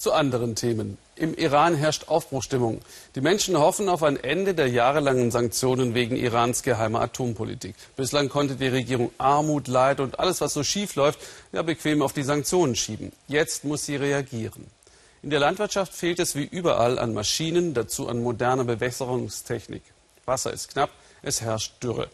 Zu anderen Themen. Im Iran herrscht Aufbruchstimmung. Die Menschen hoffen auf ein Ende der jahrelangen Sanktionen wegen Irans geheimer Atompolitik. Bislang konnte die Regierung Armut, Leid und alles, was so schief läuft, ja bequem auf die Sanktionen schieben. Jetzt muss sie reagieren. In der Landwirtschaft fehlt es wie überall an Maschinen, dazu an moderner Bewässerungstechnik. Wasser ist knapp, es herrscht Dürre.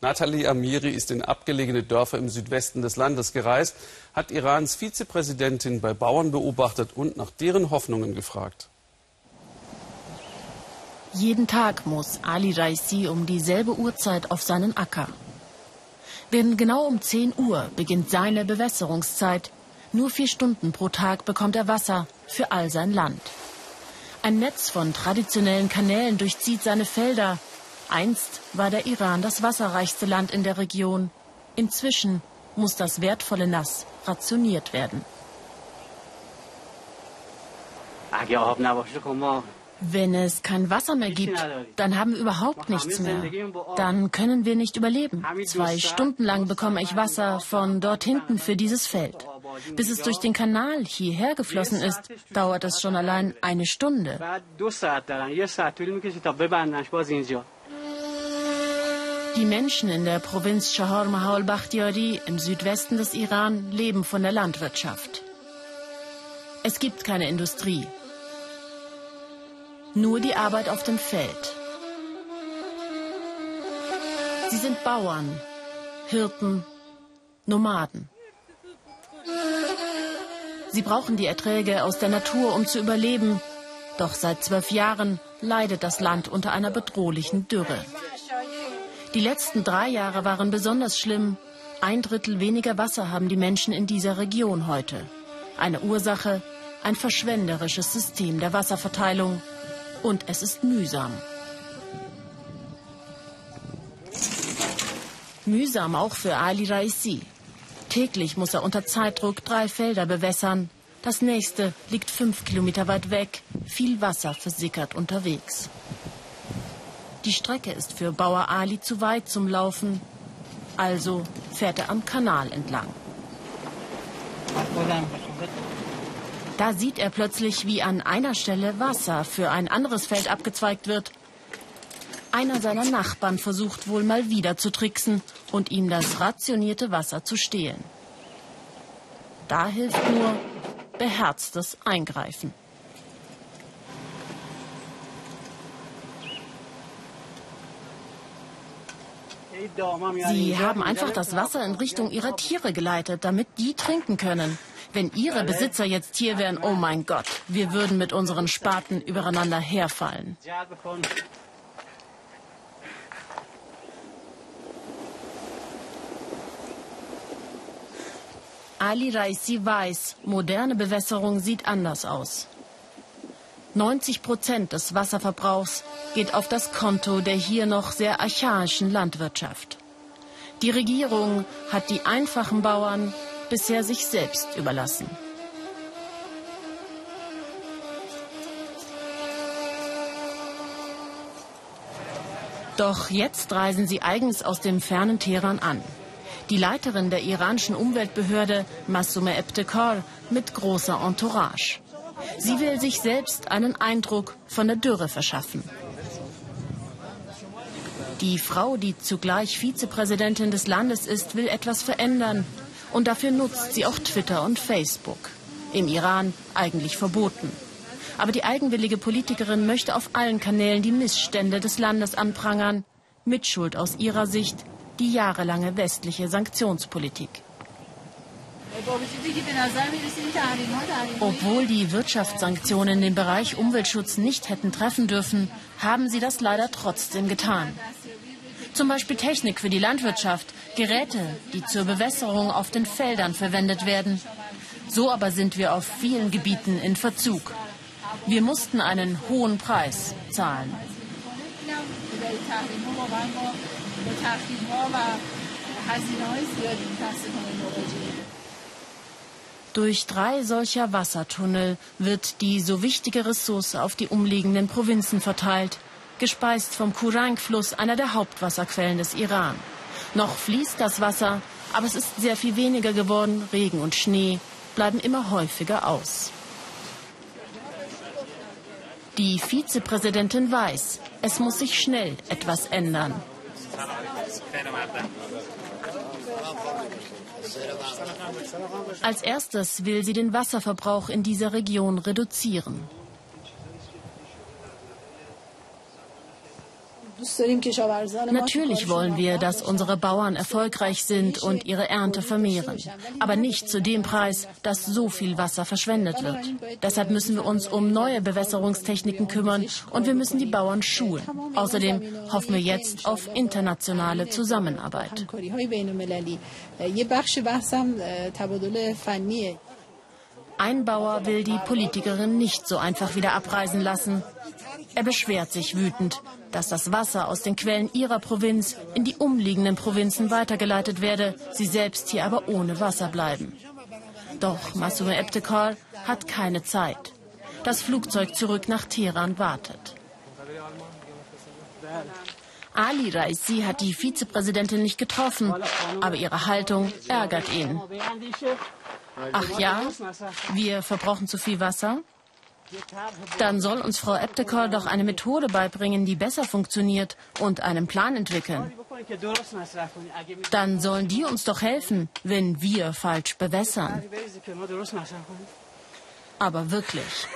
Nathalie Amiri ist in abgelegene Dörfer im Südwesten des Landes gereist, hat Irans Vizepräsidentin bei Bauern beobachtet und nach deren Hoffnungen gefragt. Jeden Tag muss Ali Raisi um dieselbe Uhrzeit auf seinen Acker. Denn genau um 10 Uhr beginnt seine Bewässerungszeit. Nur vier Stunden pro Tag bekommt er Wasser für all sein Land. Ein Netz von traditionellen Kanälen durchzieht seine Felder, Einst war der Iran das wasserreichste Land in der Region. Inzwischen muss das wertvolle Nass rationiert werden. Wenn es kein Wasser mehr gibt, dann haben wir überhaupt nichts mehr. Dann können wir nicht überleben. Zwei Stunden lang bekomme ich Wasser von dort hinten für dieses Feld. Bis es durch den Kanal hierher geflossen ist, dauert es schon allein eine Stunde. Die Menschen in der Provinz Chahar Mahal Bakhtiari im Südwesten des Iran leben von der Landwirtschaft. Es gibt keine Industrie, nur die Arbeit auf dem Feld. Sie sind Bauern, Hirten, Nomaden. Sie brauchen die Erträge aus der Natur, um zu überleben. Doch seit zwölf Jahren leidet das Land unter einer bedrohlichen Dürre. Die letzten drei Jahre waren besonders schlimm. Ein Drittel weniger Wasser haben die Menschen in dieser Region heute. Eine Ursache, ein verschwenderisches System der Wasserverteilung. Und es ist mühsam. Mühsam auch für Ali Raisi. Täglich muss er unter Zeitdruck drei Felder bewässern. Das nächste liegt fünf Kilometer weit weg. Viel Wasser versickert unterwegs. Die Strecke ist für Bauer Ali zu weit zum Laufen. Also fährt er am Kanal entlang. Da sieht er plötzlich, wie an einer Stelle Wasser für ein anderes Feld abgezweigt wird. Einer seiner Nachbarn versucht wohl mal wieder zu tricksen und ihm das rationierte Wasser zu stehlen. Da hilft nur beherztes Eingreifen. Sie haben einfach das Wasser in Richtung ihrer Tiere geleitet, damit die trinken können. Wenn ihre Besitzer jetzt hier wären, oh mein Gott, wir würden mit unseren Spaten übereinander herfallen. Ali Raisi weiß, moderne Bewässerung sieht anders aus. 90 Prozent des Wasserverbrauchs geht auf das Konto der hier noch sehr archaischen Landwirtschaft. Die Regierung hat die einfachen Bauern bisher sich selbst überlassen. Doch jetzt reisen sie eigens aus dem fernen Teheran an. Die Leiterin der iranischen Umweltbehörde, Massume Ebtekar, mit großer Entourage. Sie will sich selbst einen Eindruck von der Dürre verschaffen. Die Frau, die zugleich Vizepräsidentin des Landes ist, will etwas verändern. Und dafür nutzt sie auch Twitter und Facebook. Im Iran eigentlich verboten. Aber die eigenwillige Politikerin möchte auf allen Kanälen die Missstände des Landes anprangern. Mitschuld aus ihrer Sicht die jahrelange westliche Sanktionspolitik. Obwohl die Wirtschaftssanktionen den Bereich Umweltschutz nicht hätten treffen dürfen, haben sie das leider trotzdem getan. Zum Beispiel Technik für die Landwirtschaft, Geräte, die zur Bewässerung auf den Feldern verwendet werden. So aber sind wir auf vielen Gebieten in Verzug. Wir mussten einen hohen Preis zahlen. Durch drei solcher Wassertunnel wird die so wichtige Ressource auf die umliegenden Provinzen verteilt, gespeist vom Kurang-Fluss, einer der Hauptwasserquellen des Iran. Noch fließt das Wasser, aber es ist sehr viel weniger geworden. Regen und Schnee bleiben immer häufiger aus. Die Vizepräsidentin weiß, es muss sich schnell etwas ändern. Als erstes will sie den Wasserverbrauch in dieser Region reduzieren. Natürlich wollen wir, dass unsere Bauern erfolgreich sind und ihre Ernte vermehren. Aber nicht zu dem Preis, dass so viel Wasser verschwendet wird. Deshalb müssen wir uns um neue Bewässerungstechniken kümmern und wir müssen die Bauern schulen. Außerdem hoffen wir jetzt auf internationale Zusammenarbeit. Ein Bauer will die Politikerin nicht so einfach wieder abreisen lassen. Er beschwert sich wütend, dass das Wasser aus den Quellen ihrer Provinz in die umliegenden Provinzen weitergeleitet werde, sie selbst hier aber ohne Wasser bleiben. Doch Masume Ebtekar hat keine Zeit. Das Flugzeug zurück nach Teheran wartet. Ali Raisi hat die Vizepräsidentin nicht getroffen, aber ihre Haltung ärgert ihn. Ach ja, wir verbrauchen zu viel Wasser? Dann soll uns Frau Eptekor doch eine Methode beibringen, die besser funktioniert und einen Plan entwickeln. Dann sollen die uns doch helfen, wenn wir falsch bewässern. Aber wirklich.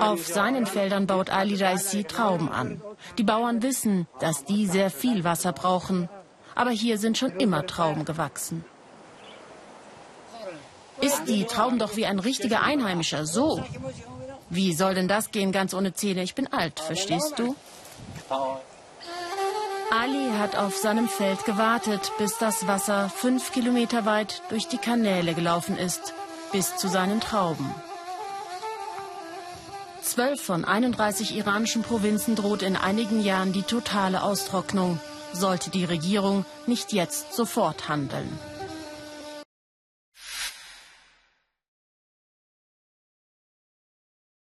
Auf seinen Feldern baut Ali Raisi Trauben an. Die Bauern wissen, dass die sehr viel Wasser brauchen. Aber hier sind schon immer Trauben gewachsen. Die Trauben doch wie ein richtiger Einheimischer, so. Wie soll denn das gehen, ganz ohne Zähne? Ich bin alt, verstehst du? Ali hat auf seinem Feld gewartet, bis das Wasser fünf Kilometer weit durch die Kanäle gelaufen ist, bis zu seinen Trauben. Zwölf von 31 iranischen Provinzen droht in einigen Jahren die totale Austrocknung, sollte die Regierung nicht jetzt sofort handeln.